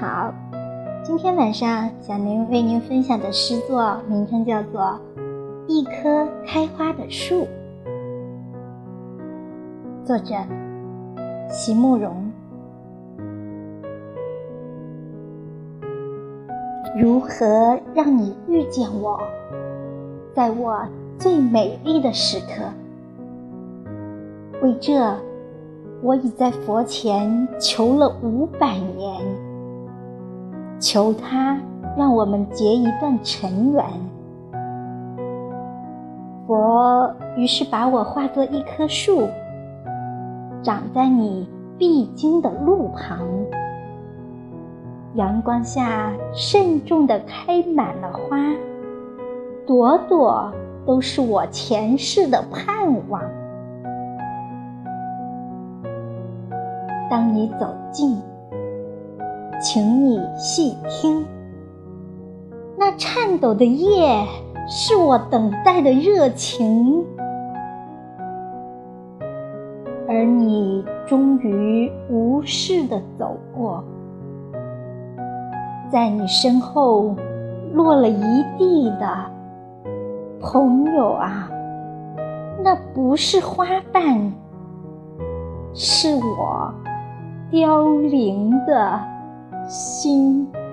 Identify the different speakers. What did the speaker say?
Speaker 1: 好今天晚上，小林为您分享的诗作名称叫做《一棵开花的树》，作者席慕容。如何让你遇见我，在我最美丽的时刻？为这，我已在佛前求了五百年。求他让我们结一段尘缘。佛于是把我化作一棵树，长在你必经的路旁，阳光下慎重地开满了花，朵朵都是我前世的盼望。当你走近。请你细听，那颤抖的叶是我等待的热情，而你终于无视的走过，在你身后落了一地的朋友啊，那不是花瓣，是我凋零的。心。